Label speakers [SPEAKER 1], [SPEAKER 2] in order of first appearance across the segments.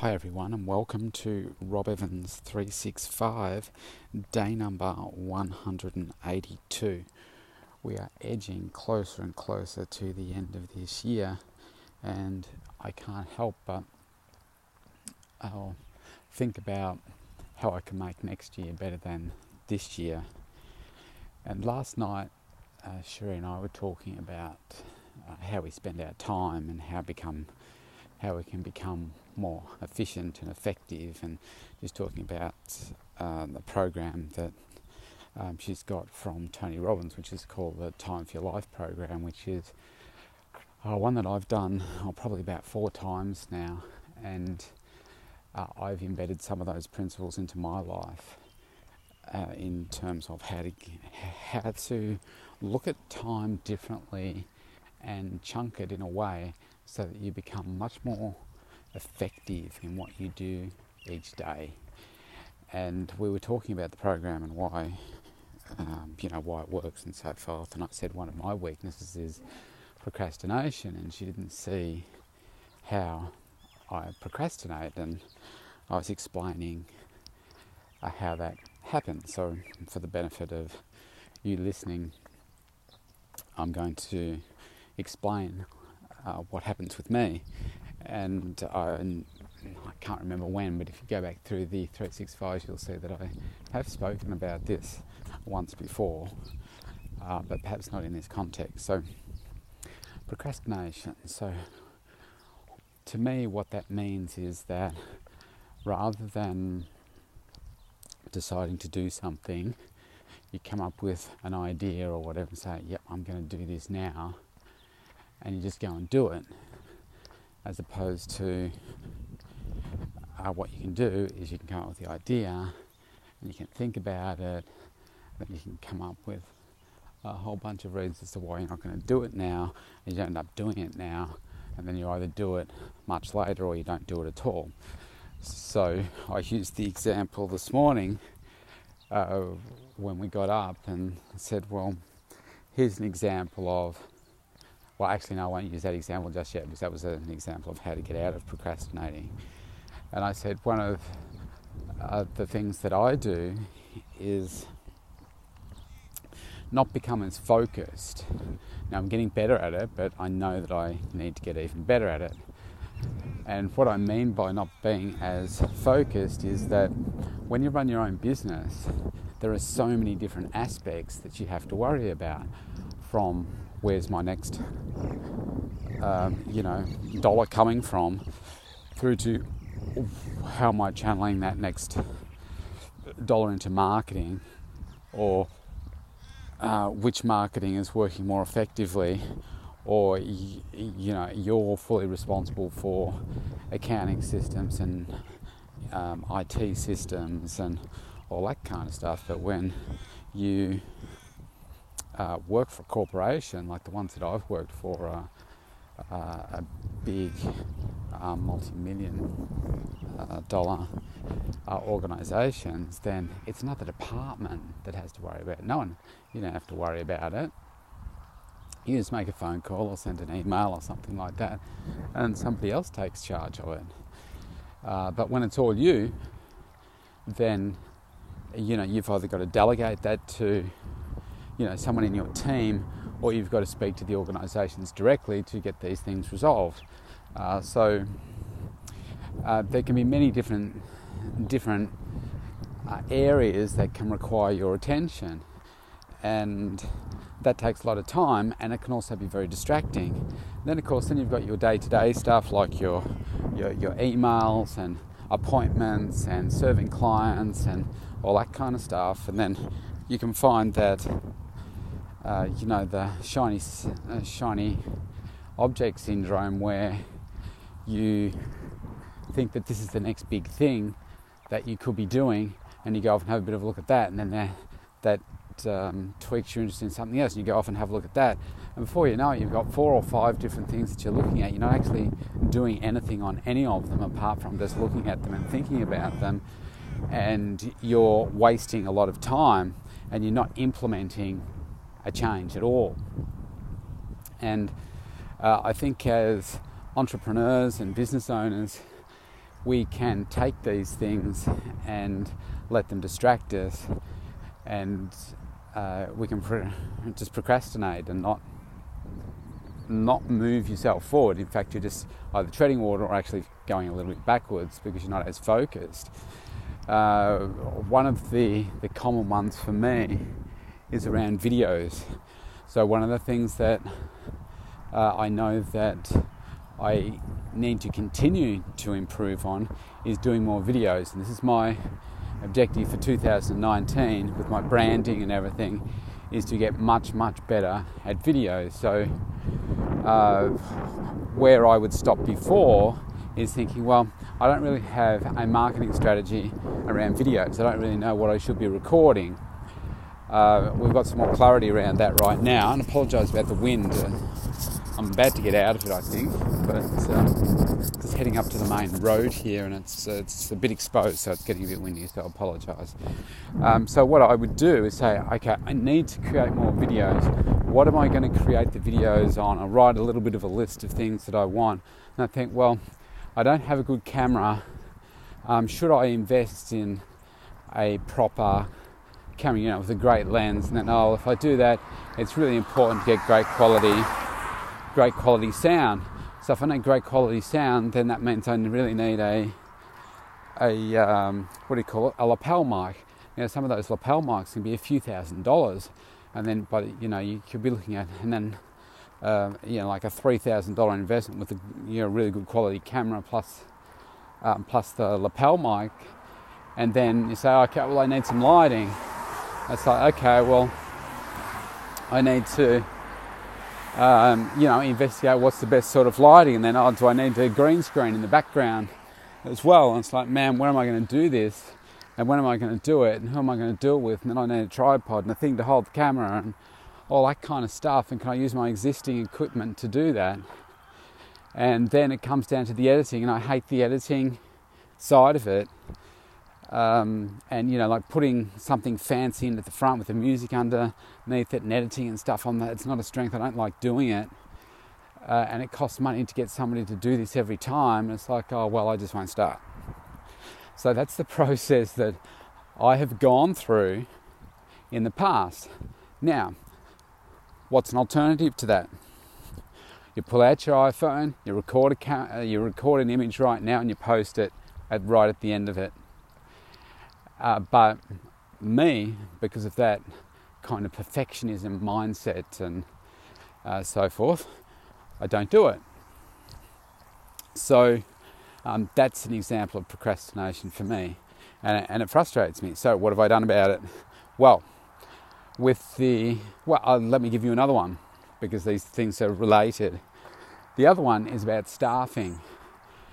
[SPEAKER 1] Hi, everyone, and welcome to Rob Evans 365, day number 182. We are edging closer and closer to the end of this year, and I can't help but I'll think about how I can make next year better than this year. And last night, uh, Sherry and I were talking about uh, how we spend our time and how become how we can become more efficient and effective, and just talking about uh, the program that um, she's got from Tony Robbins, which is called the Time for Your Life program, which is uh, one that I've done oh, probably about four times now, and uh, I've embedded some of those principles into my life uh, in terms of how to how to look at time differently and chunk it in a way so that you become much more effective in what you do each day. And we were talking about the program and why, um, you know, why it works and so forth. And I said one of my weaknesses is procrastination, and she didn't see how I procrastinate. And I was explaining uh, how that happens. So, for the benefit of you listening, I'm going to explain uh, what happens with me. And I, and I can't remember when, but if you go back through the 365, you'll see that I have spoken about this once before, uh, but perhaps not in this context. So, procrastination. So, to me, what that means is that rather than deciding to do something, you come up with an idea or whatever and say, Yep, I'm going to do this now and you just go and do it, as opposed to uh, what you can do is you can come up with the idea and you can think about it, then you can come up with a whole bunch of reasons as to why you're not going to do it now, and you end up doing it now, and then you either do it much later or you don't do it at all. So I used the example this morning uh, when we got up and said, well, here's an example of well, actually, no, I won't use that example just yet because that was an example of how to get out of procrastinating. And I said one of uh, the things that I do is not become as focused. Now, I'm getting better at it, but I know that I need to get even better at it. And what I mean by not being as focused is that when you run your own business, there are so many different aspects that you have to worry about from where's my next, um, you know, dollar coming from, through to how am I channeling that next dollar into marketing, or uh, which marketing is working more effectively, or you, know you're fully responsible for accounting systems and um, IT systems and all that kind of stuff. But when you uh, work for a corporation like the ones that I've worked for, uh, uh, a big uh, multi-million uh, dollar uh, organisations, then it's not the department that has to worry about it. No one, you don't have to worry about it. You just make a phone call or send an email or something like that, and somebody else takes charge of it. but when it's all you, then you know you've either got to delegate that to you know someone in your team, or you've got to speak to the organisations directly to get these things resolved. Uh, so uh, there can be many different different uh, areas that can require your attention, and that takes a lot of time, and it can also be very distracting. Then, of course, then you've got your day-to-day stuff like your your, your emails and appointments and serving clients and all that kind of stuff, and then you can find that uh, you know, the shiny, uh, shiny object syndrome where you think that this is the next big thing that you could be doing, and you go off and have a bit of a look at that, and then that, that um, tweaks your interest in something else, and you go off and have a look at that. And before you know it, you've got four or five different things that you're looking at. You're not actually doing anything on any of them apart from just looking at them and thinking about them, and you're wasting a lot of time and you're not implementing a change at all. And uh, I think as entrepreneurs and business owners, we can take these things and let them distract us, and uh, we can just procrastinate and not not move yourself forward. In fact, you're just either treading water or actually going a little bit backwards because you're not as focused. Uh, one of the, the common ones for me is around videos. So, one of the things that uh, I know that I need to continue to improve on is doing more videos. And this is my objective for 2019 with my branding and everything is to get much, much better at videos. So, uh, where I would stop before is thinking, well, I don't really have a marketing strategy around videos. I don't really know what I should be recording. Uh, we've got some more clarity around that right now, and apologise about the wind. Uh, I'm about to get out of it, I think, but um, just heading up to the main road here, and it's uh, it's a bit exposed, so it's getting a bit windy. So I apologise. Um, so what I would do is say, okay, I need to create more videos. What am I going to create the videos on? I write a little bit of a list of things that I want, and I think, well, I don't have a good camera. Um, should I invest in a proper you know, with a great lens? And then, oh, if I do that, it's really important to get great quality great quality sound. So if I need great quality sound, then that means I really need a a um, what do you call it? A lapel mic. You know, some of those lapel mics can be a few thousand dollars, and then but you know you could be looking at and then uh, you know like a three thousand dollar investment with a you know really good quality camera plus um, plus the lapel mic, and then you say okay well I need some lighting. It's like okay well I need to um, you know, investigate what's the best sort of lighting, and then oh, do I need a green screen in the background as well? And it's like, man, when am I going to do this? And when am I going to do it? And who am I going to do it with? And then I need a tripod and a thing to hold the camera and all that kind of stuff. And can I use my existing equipment to do that? And then it comes down to the editing, and I hate the editing side of it. Um, and you know, like putting something fancy into the front with the music underneath it and editing and stuff on that. It's not a strength. I don't like doing it, uh, and it costs money to get somebody to do this every time. And it's like, oh well, I just won't start. So that's the process that I have gone through in the past. Now, what's an alternative to that? You pull out your iPhone, you record a uh, you record an image right now, and you post it at, right at the end of it uh, but me, because of that kind of perfectionism mindset and uh, so forth, I don't do it. So um, that's an example of procrastination for me, and, and, it frustrates me. So what have I done about it? Well, with the well, uh, let me give you another one because these things are related. The other one is about staffing,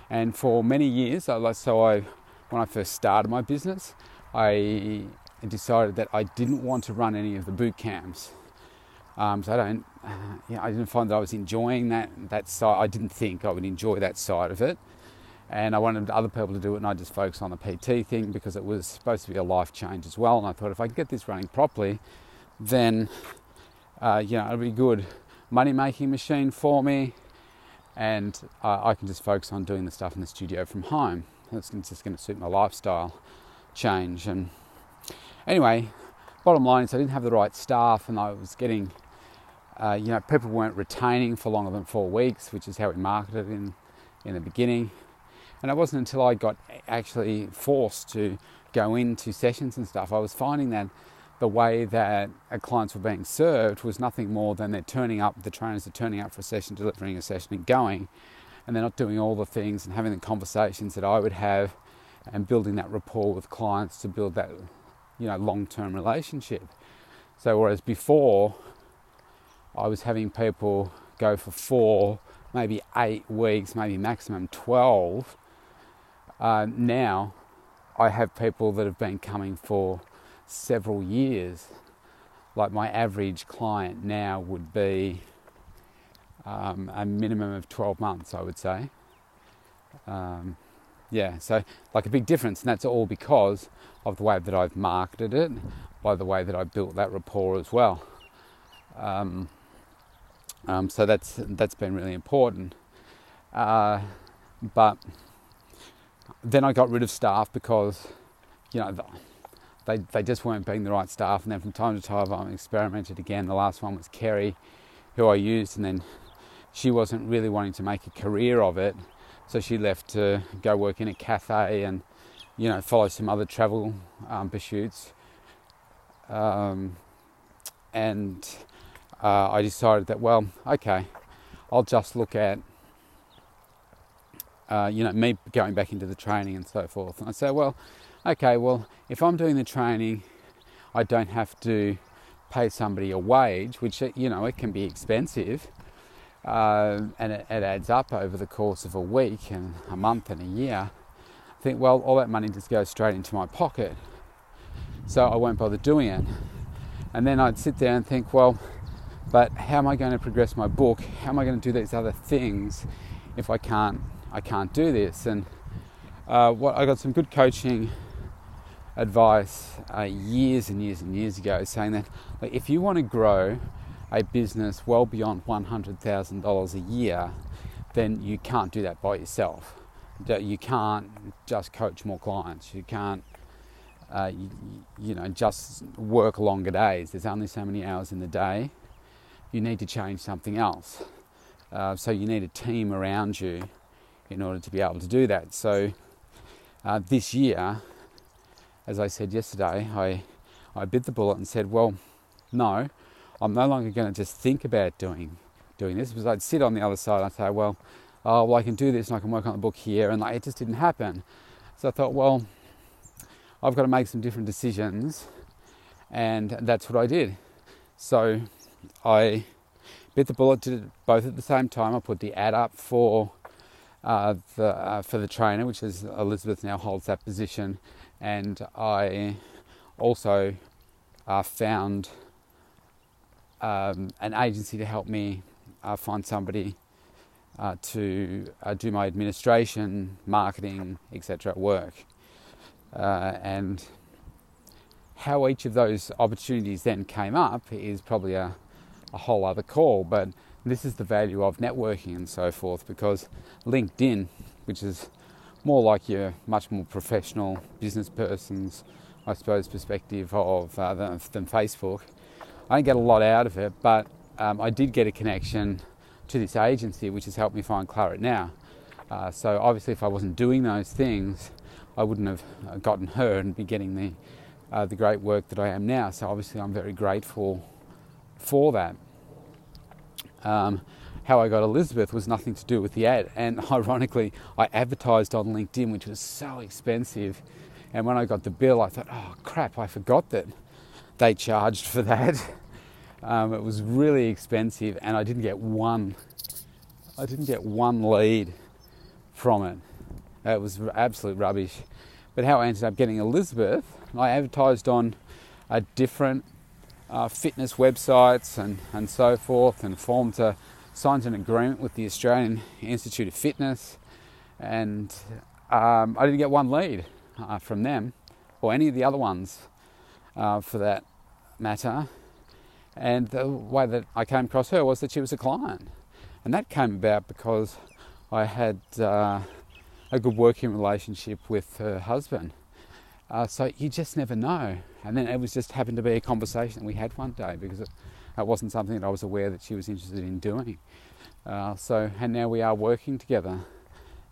[SPEAKER 1] and for many years, so I when I first started my business, I decided that I didn't want to run any of the boot camps. Um, so I don't, uh, yeah, I didn't find that I was enjoying that that side. I didn't think I would enjoy that side of it, and I wanted other people to do it, and I just focused on the PT thing because it was supposed to be a life change as well. And I thought if I can get this running properly, then uh, you know it'll be good money making machine for me, and uh, I can just focus on doing the stuff in the studio from home. That's just going to suit my lifestyle change. And anyway, bottom line is I didn't have the right staff, and I was getting, uh, you know, people weren't retaining for longer than four weeks, which is how we marketed in in the beginning. And it wasn't until I got actually forced to go into sessions and stuff, I was finding that the way that clients were being served was nothing more than they're turning up, the trainers are turning up for a session, delivering a session, and going, and they're not doing all the things and having the conversations that I would have and building that rapport with clients to build that you know long-term relationship. So whereas before i was having people go for four maybe eight weeks maybe maximum 12 uh, now i have people that have been coming for several years. Like my average client now would be um, a minimum of 12 months i would say. Um, yeah, so like a big difference, and that's all because of the way that I've marketed it, by the way that I built that rapport as well. Um, um, so that's that's been really important. Uh, but then I got rid of staff because, you know, they, they just weren't being the right staff. And then from time to time, I experimented again. The last one was Kerry, who I used, and then she wasn't really wanting to make a career of it. So she left to go work in a cafe and, you know, follow some other travel um, pursuits. Um, and uh, I decided that, well, okay, I'll just look at, uh, you know, me going back into the training and so forth. And I said, well, okay, well, if I'm doing the training, I don't have to pay somebody a wage, which, you know, it can be expensive uh, and it, it, adds up over the course of a week and a month and a year, I think, well, all that money just goes straight into my pocket. So I won't bother doing it. And then I'd sit there and think, well, but how am I going to progress my book? How am I going to do these other things if I can't? I can't do this. And uh, what I got some good coaching advice uh, years and years and years ago, saying that like, if you want to grow a business well beyond $100,000 a year, then you can't do that by yourself. You can't just coach more clients. You can't, uh, you, you, know, just work longer days. There's only so many hours in the day. You need to change something else. Uh, so you need a team around you in order to be able to do that. So uh, this year, as I said yesterday, I, I bit the bullet and said, well, no, I'm no longer going to just think about doing doing this because I'd sit on the other side and I'd say, well, oh, well, I can do this and I can work on the book here, and like, it just didn't happen. So I thought, well, I've got to make some different decisions, and that's what I did. So I bit the bullet, did it both at the same time. I put the ad up for uh, the uh, for the trainer, which is Elizabeth now holds that position, and I also uh, found um, an agency to help me uh, find somebody uh, to uh, do my administration, marketing, etc. work. Uh, and how each of those opportunities then came up is probably a, a whole other call, but this is the value of networking and so forth because LinkedIn, which is more like your much more professional business person's, I suppose, perspective of uh, than, than Facebook, I didn't get a lot out of it, but um, I did get a connection to this agency, which has helped me find Claret now. Uh, so obviously, if I wasn't doing those things, I wouldn't have uh, gotten her and be getting the uh, the great work that I am now. So obviously, I'm very grateful for that. Um, how I got Elizabeth was nothing to do with the ad, and ironically, I advertised on LinkedIn, which was so expensive. And when I got the bill, I thought, "Oh crap! I forgot that they charged for that." Um, it was really expensive, and I didn't get one. I didn't get one lead from it. It was absolute rubbish. But how I ended up getting Elizabeth, I advertised on a different uh, fitness websites and, and so forth, and formed a signed an agreement with the Australian Institute of Fitness, and um, I didn't get one lead uh, from them or any of the other ones uh, for that matter. And the way that I came across her was that she was a client. And that came about because I had uh, a good working relationship with her husband. Uh, so you just never know. And then it was just happened to be a conversation we had one day because it, it wasn't something that I was aware that she was interested in doing. Uh, so, and now we are working together.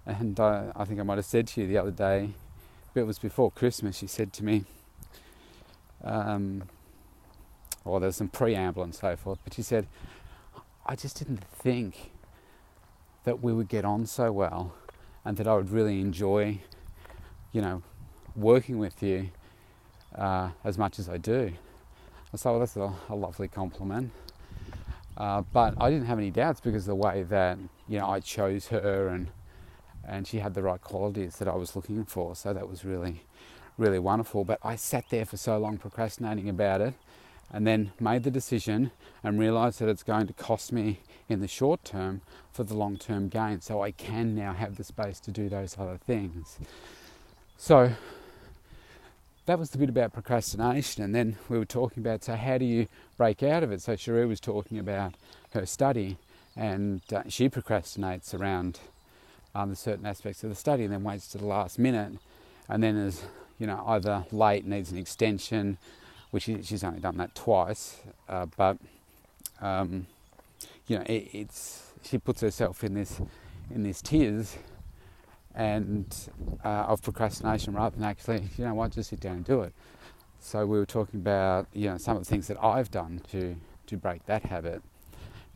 [SPEAKER 1] And uh, I think I might have said to you the other day, but it was before Christmas, she said to me, um, or there's some preamble and so forth, but she said, I just didn't think that we would get on so well and that I would really enjoy, you know, working with you uh, as much as I do. I thought, well, that's a, a lovely compliment. Uh, but I didn't have any doubts because of the way that, you know, I chose her and and she had the right qualities that I was looking for. So that was really, really wonderful. But I sat there for so long procrastinating about it and then made the decision and realized that it's going to cost me in the short term for the long term gain. So I can now have the space to do those other things. So that was the bit about procrastination. And then we were talking about so, how do you break out of it? So, Cherie was talking about her study, and uh, she procrastinates around um, certain aspects of the study and then waits to the last minute and then is you know either late needs an extension which she's only done that twice uh, but um, you know it, it's she puts herself in this in this tears and uh, of procrastination rather than actually you know what just sit down and do it. So we were talking about you know some of the things that I've done to to break that habit.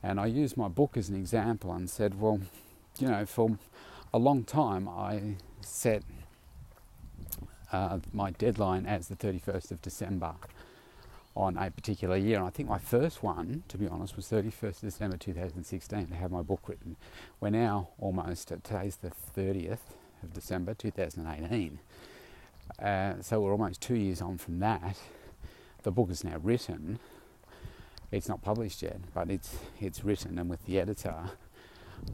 [SPEAKER 1] And I used my book as an example and said well you know for a long time, I set uh, my deadline as the 31st of December on a particular year. And I think my first one, to be honest, was 31st December 2016 to have my book written. We're now almost at today's the 30th of December 2018. Uh, so we're almost two years on from that. The book is now written. It's not published yet, but it's it's written and with the editor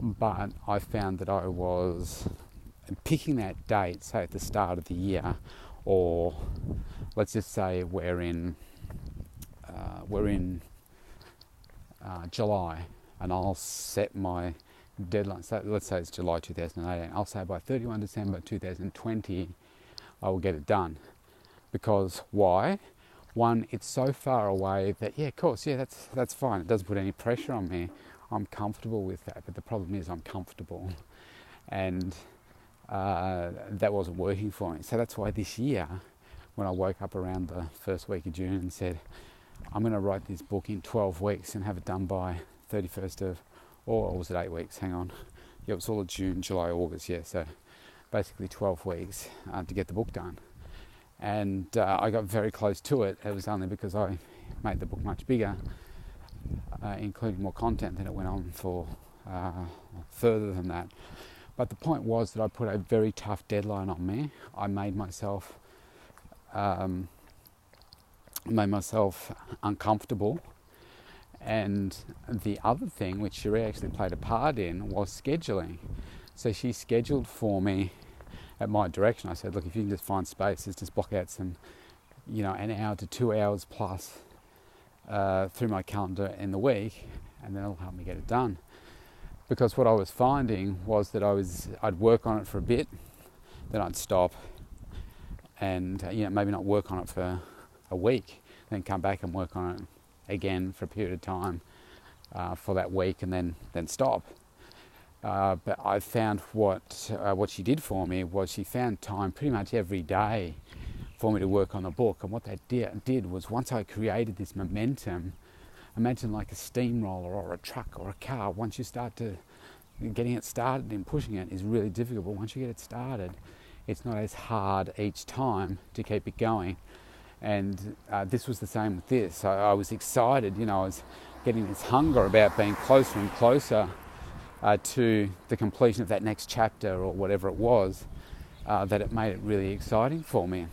[SPEAKER 1] but I found that I was picking that date, say at the start of the year, or let's just say we're in uh, we're in uh, July, and I'll set my deadline. So let's say it's July 2018. I'll say by 31 December 2020, I will get it done. Because why? One, it's so far away that yeah, of course, yeah, that's that's fine. It doesn't put any pressure on me. I'm comfortable with that. But the problem is, I'm comfortable, and uh, that wasn't working for me. So that's why this year, when I woke up around the first week of June and said, I'm going to write this book in 12 weeks and have it done by 31st of, or was it eight weeks? Hang on. Yeah, it was all of June, July, August. Yeah, so basically 12 weeks uh, to get the book done. And uh, I got very close to it. It was only because I made the book much bigger uh, including more content, and it went on for uh, further than that. But the point was that I put a very tough deadline on me. I made myself um, made myself uncomfortable. And the other thing, which Cherie actually played a part in, was scheduling. So she scheduled for me at my direction. I said, look, if you can just find spaces, just block out some, you know, an hour to two hours plus uh, through my calendar in the week, and then it'll help me get it done. Because what I was finding was that I was I'd work on it for a bit, then I'd stop, and you know maybe not work on it for a week, then come back and work on it again for a period of time uh, for that week, and then then stop. Uh, but I found what uh, what she did for me was she found time pretty much every day for me to work on the book. And what that did was once I created this momentum, imagine like a steamroller or a truck or a car, once you start to getting it started and pushing it is really difficult. But once you get it started, it's not as hard each time to keep it going. And uh, this was the same with this. I, I, was excited, you know, I was getting this hunger about being closer and closer uh, to the completion of that next chapter or whatever it was, uh, that it made it really exciting for me.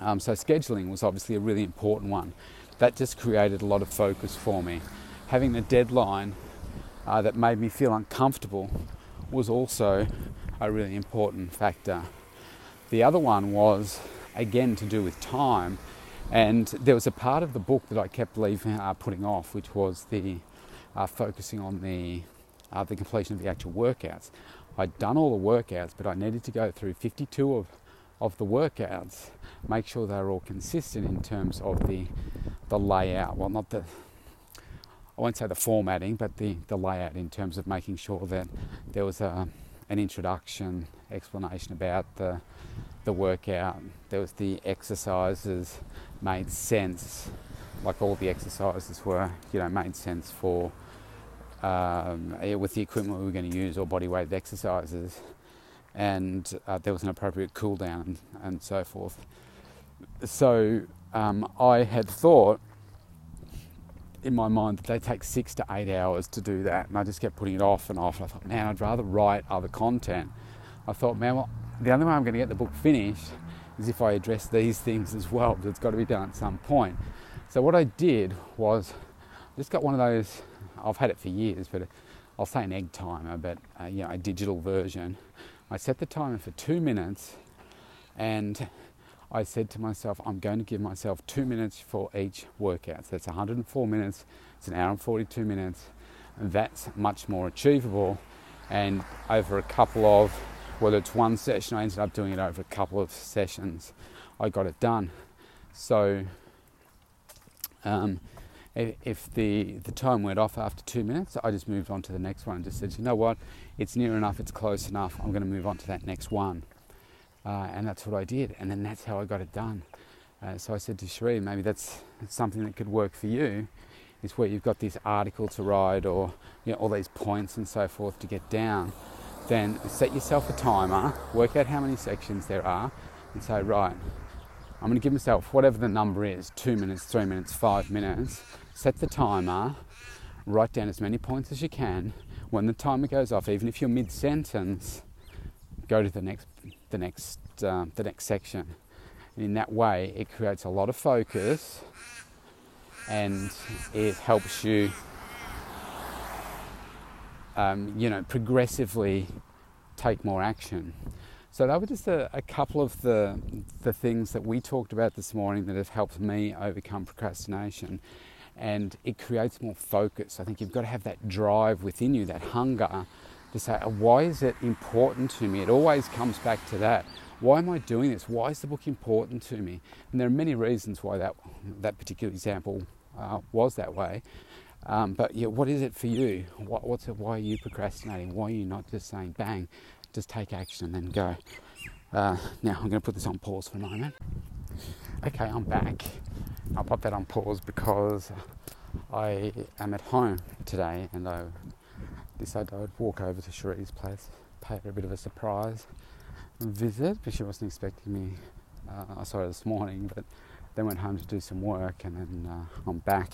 [SPEAKER 1] Um, so scheduling was obviously a really important one. That just created a lot of focus for me. Having the deadline uh, that made me feel uncomfortable was also a really important factor. The other one was again to do with time, and there was a part of the book that I kept leaving, uh, putting off, which was the uh, focusing on the uh, the completion of the actual workouts. I'd done all the workouts, but I needed to go through 52 of of the workouts, make sure they're all consistent in terms of the the layout. Well, not the I won't say the formatting, but the, the layout in terms of making sure that there was a, an introduction, explanation about the the workout. There was the exercises made sense, like all the exercises were, you know, made sense for um, with the equipment we were going to use or body weight exercises and uh, there was an appropriate cool down and, and so forth. So um, I had thought in my mind that they take six to eight hours to do that, and I just kept putting it off and off. And I thought, man, I'd rather write other content. I thought, man, well, the only way I'm going to get the book finished is if I address these things as well, but it's got to be done at some point. So what I did was I just got one of those. I've had it for years, but I'll say an egg timer, but uh, you know, a digital version I set the timer for two minutes and I said to myself, I'm going to give myself two minutes for each workout. So that's 104 minutes, it's an hour and 42 minutes. And that's much more achievable And over a couple of, whether it's one session, I ended up doing it over a couple of sessions. I got it done. So um, if the, the time went off after two minutes, I just moved on to the next one and just said, you know what, it's near enough, it's close enough, I'm going to move on to that next one. Uh, and that's what I did, and then that's how I got it done. Uh, so I said to Sheree, maybe that's, something that could work for you, is where you've got this article to write or you know, all these points and so forth to get down. Then set yourself a timer, work out how many sections there are, and say, right, I'm going to give myself whatever the number is two minutes, three minutes, five minutes set the timer, write down as many points as you can. When the timer goes off, even if you're mid sentence, go to the next, the next, uh, the next section. And in that way, it creates a lot of focus, and it helps you, um, you know, progressively take more action. So that were just a, a, couple of the the things that we talked about this morning that have helped me overcome procrastination and it creates more focus. I think you've got to have that drive within you, that hunger to say, why is it important to me? It always comes back to that. Why am I doing this? Why is the book important to me? And there are many reasons why that, that particular example uh, was that way. Um, but yeah, what is it for you? What, what's it, why are you procrastinating? Why are you not just saying, bang, just take action and then go? Uh, now, I'm going to put this on pause for a moment. Okay, I'm back. I'll pop that on pause because I am at home today and I decided I would walk over to Sheree's place, pay her a bit of a surprise visit, but she wasn't expecting me. Uh, I saw her this morning, but then went home to do some work and then uh, I'm back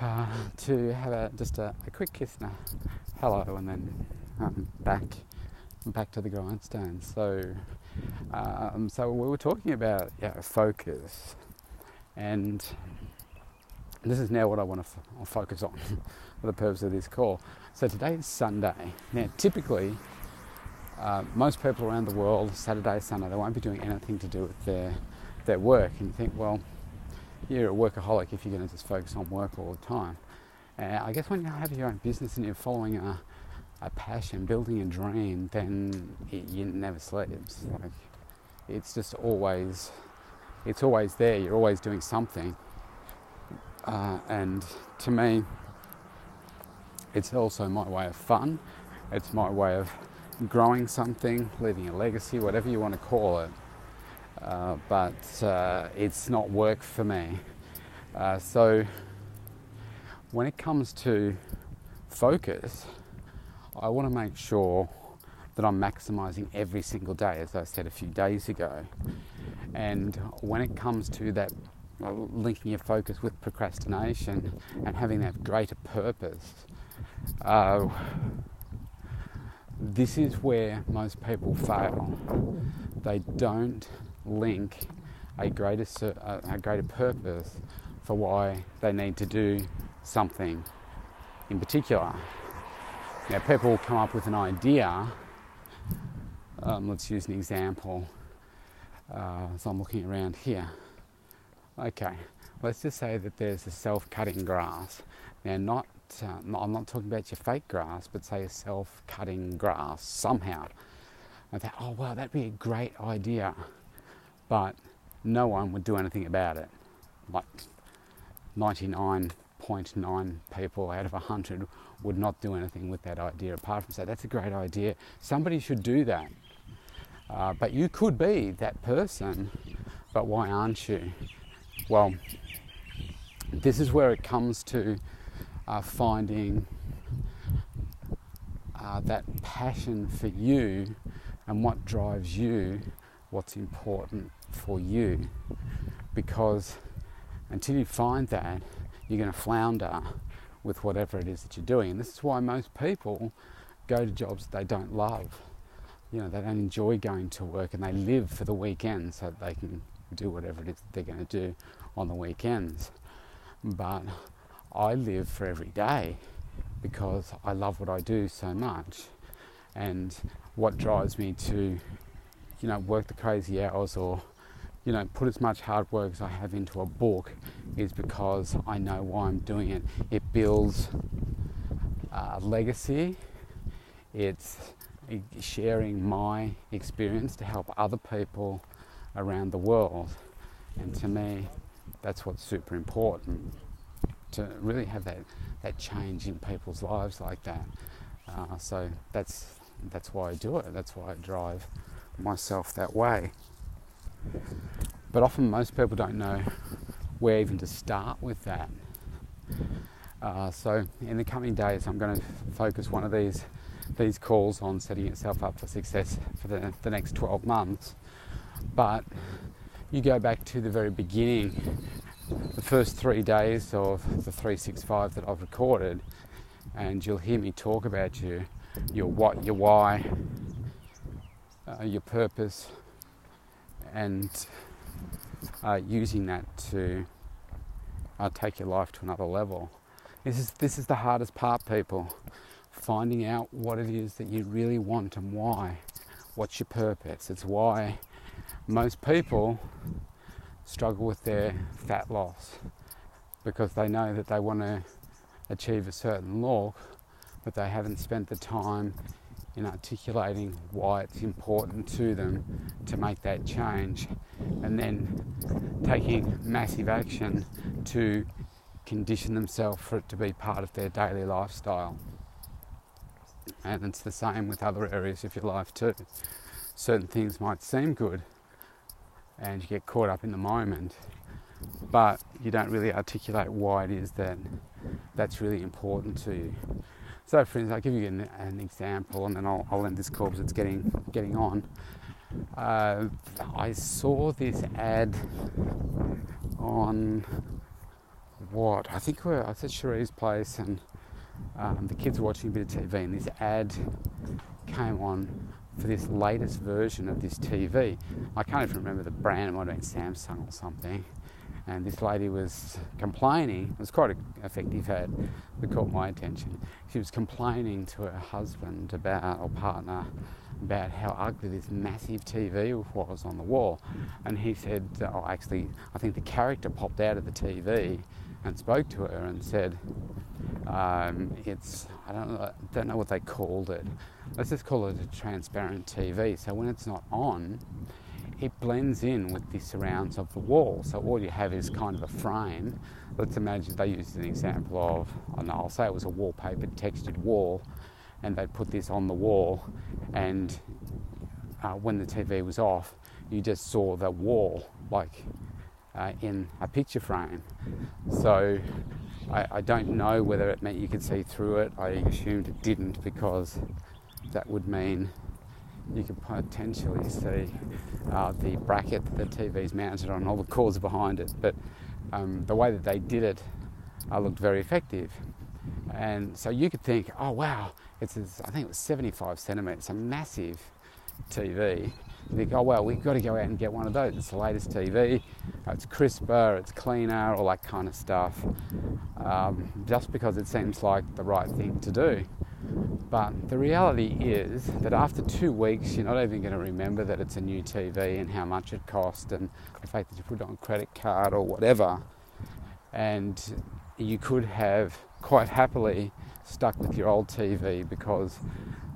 [SPEAKER 1] uh, to have a, just a, a, quick kiss a hello and then um, back back to the grindstone. So, um, so we were talking about yeah, focus and this is now what I want to f- focus on for the purpose of this call. So today is Sunday. Now, typically, uh, most people around the world, Saturday, Sunday, they won't be doing anything to do with their their work. And you think, well, you're a workaholic if you're going to just focus on work all the time. And I guess when you have your own business and you're following a, a passion, building a dream, then it, you never sleeps. Like it's just always it's always there. You're always doing something. Uh, and to me, it's also my way of fun. It's my way of growing something, leaving a legacy, whatever you want to call it. Uh, but uh, it's not work for me. Uh, so when it comes to focus, I want to make sure that I'm maximizing every single day, as I said a few days ago. And when it comes to that uh, linking your focus with procrastination and having that greater purpose, uh, this is where most people fail. They don't link a greater, uh, a greater purpose for why they need to do something in particular. Now, people come up with an idea. Um, let's use an example. Uh, so I'm looking around here. Okay, let's just say that there's a self-cutting grass. Now, not, uh, I'm not talking about your fake grass, but say a self-cutting grass somehow. I thought, oh wow, that'd be a great idea, but no one would do anything about it. Like 99.9 people out of 100 would not do anything with that idea apart from say that's a great idea. Somebody should do that. Uh, but you could be that person, but why aren't you? Well, this is where it comes to finding uh, that passion for you and what drives you, what's important for you. Because until you find that, you're going to flounder with whatever it is that you're doing. And this is why most people go to jobs they don't love you know, they don't enjoy going to work and they live for the weekend so that they can do whatever it is that they're going to do on the weekends. But I live for every day because I love what I do so much. And what drives me to, you know, work the crazy hours or, you know, put as much hard work as I have into a book is because I know why I'm doing it. It builds a legacy it's sharing my experience to help other people around the world. And to me, that's what's super important to really have that, that change in people's lives like that. Uh, so that's that's why I do it. That's why I drive myself that way. But often most people don't know where even to start with that. Uh, so in the coming days, I'm going to focus one of these these calls on setting yourself up for success for the, the next 12 months. But you go back to the very beginning, first three days of the 365 that I've recorded, and you'll hear me talk about you, your what, your why, uh, your purpose, and uh, using that to uh, take your life to another level. This is this is the hardest part, people. Finding out what it is that you really want and why. What's your purpose? It's why most people struggle with their mm. fat loss because they know that they want to achieve a certain look, but they haven't spent the time in articulating why it's important to them to make that change and then taking massive action to condition themselves for it to be part of their daily lifestyle. And it's the same with other areas of your life too. Certain things might seem good and you get caught up in the moment, but you don't really articulate why it is that that's really important to you. So, friends, I'll give you an, an example, and then I'll, I'll, end this call because it's getting getting on. Uh, I saw this ad on what I think we're I at Cherie's place, and um, the kids were watching a bit of TV, and this ad came on for this latest version of this TV. I can't even remember the brand; it might have been Samsung or something and this lady was complaining. It was quite an effective ad that caught my attention. She was complaining to her husband about or partner about how ugly this massive TV was on the wall, and he said, "Oh, actually, I think the character popped out of the TV and spoke to her and said." Um, it's I don't know, don't know what they called it. Let's just call it a transparent TV. So when it's not on, it blends in with the surrounds of the wall. So all you have is kind of a frame. Let's imagine they used an example of, I know, I'll say it was a wallpaper textured wall, and they put this on the wall, and uh, when the TV was off, you just saw the wall like uh, in a picture frame. So I, I don't know whether it meant you could see through it. I assumed it didn't because that would mean you could potentially see uh, the bracket that the TV's mounted on, all the cords behind it. But um, the way that they did it uh, looked very effective. And so you could think, oh wow, it's I think it was 75 centimetres, a massive TV. You think, oh well, we've got to go out and get one of those. It's the latest TV. It's crisper, it's cleaner, all that kind of stuff. Um, just because it seems like the right thing to do. But the reality is that after two weeks, you're not even going to remember that it's a new TV and how much it cost and the fact that you put it on credit card or whatever. And you could have quite happily stuck with your old TV because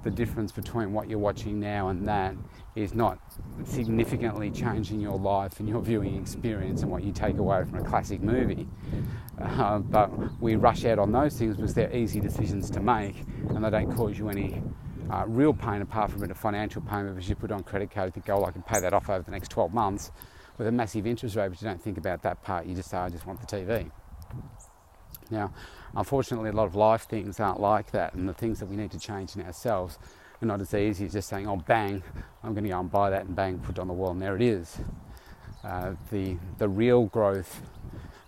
[SPEAKER 1] the difference between what you're watching now and that is not significantly changing your life and your viewing experience and what you take away from a classic movie. Uh, but we rush out on those things because they're easy decisions to make and they don't cause you any uh, real pain apart from a financial payment because you put on credit card, you think, oh, I can pay that off over the next 12 months with a massive interest rate, but you don't think about that part. You just say, I just want the TV. Now, unfortunately, a lot of life things aren't like that, and the things that we need to change in ourselves are not as easy as just saying, oh, bang, I'm going to go and buy that and bang, put it on the wall, and there it is. Uh, the, the real growth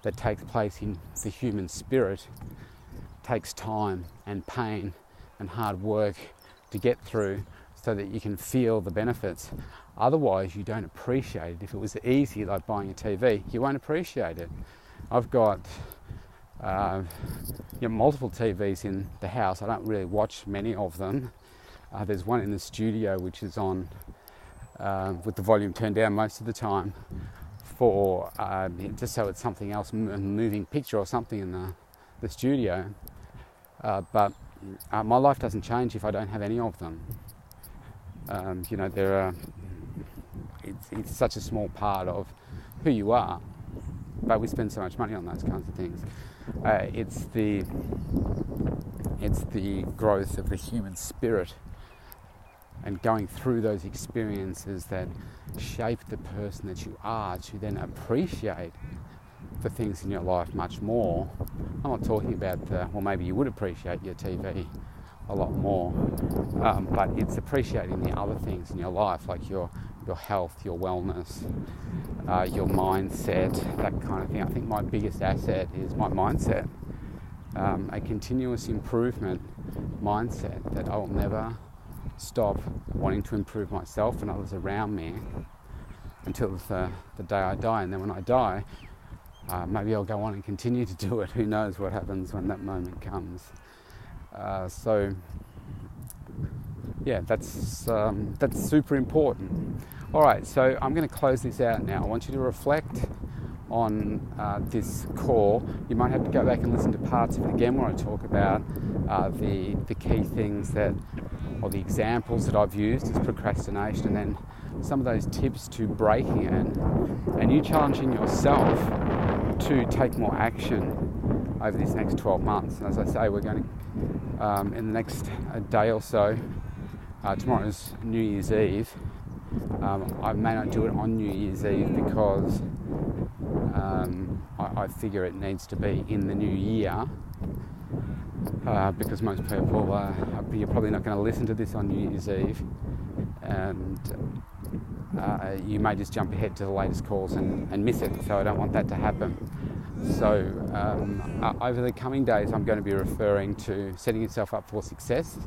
[SPEAKER 1] that takes place in the human spirit takes time and pain and hard work to get through so that you can feel the benefits. Otherwise, you don't appreciate it. If it was easy, like buying a TV, you won't appreciate it. I've got uh, you know, multiple TVs in the house. I don't really watch many of them. Uh, there's one in the studio which is on uh, with the volume turned down most of the time for uh, just so it's something else, a moving picture or something in the, the studio. Uh, but uh, my life doesn't change if I don't have any of them. Um, you know, there are. It's, it's such a small part of who you are, but we spend so much money on those kinds of things. Uh, it's the it's the growth of the human spirit and going through those experiences that shape the person that you are to then appreciate the things in your life much more. I'm not talking about, the, well, maybe you would appreciate your TV a lot more, um, but it's appreciating the other things in your life, like your your health, your wellness, uh, your mindset, that kind of thing. I think my biggest asset is my mindset, um, a continuous improvement mindset that I will never stop wanting to improve myself and others around me until the, the day I die. And then when I die, uh, maybe I'll go on and continue to do it. Who knows what happens when that moment comes. Uh, so, yeah, that's, um, that's super important. All right, so I'm going to close this out now. I want you to reflect on uh, this call. You might have to go back and listen to parts of it again where I talk about uh, the, the key things that, or the examples that I've used is procrastination, and then some of those tips to breaking it, and you challenging yourself to take more action over these next 12 months. And as I say, we're going to, um, in the next uh, day or so, uh, tomorrow's New Year's Eve. Um, I may not do it on New Year's Eve because um, I, I, figure it needs to be in the new year uh, because most people, uh, you're probably not going to listen to this on New Year's Eve, and uh, you may just jump ahead to the latest calls and, and, miss it. So I don't want that to happen. So um, over the coming days, I'm going to be referring to setting yourself up for success.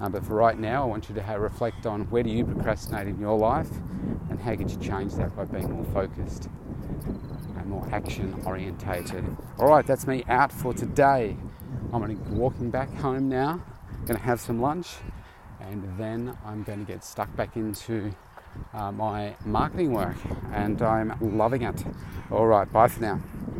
[SPEAKER 1] Uh, but for right now, I want you to have, reflect on where do you procrastinate in your life and how could you change that by being more focused and more action orientated. All right, that's me out for today. I'm going to be walking back home now, going to have some lunch, and then I'm going to get stuck back into uh, my marketing work, and I'm loving it. All right, bye for now.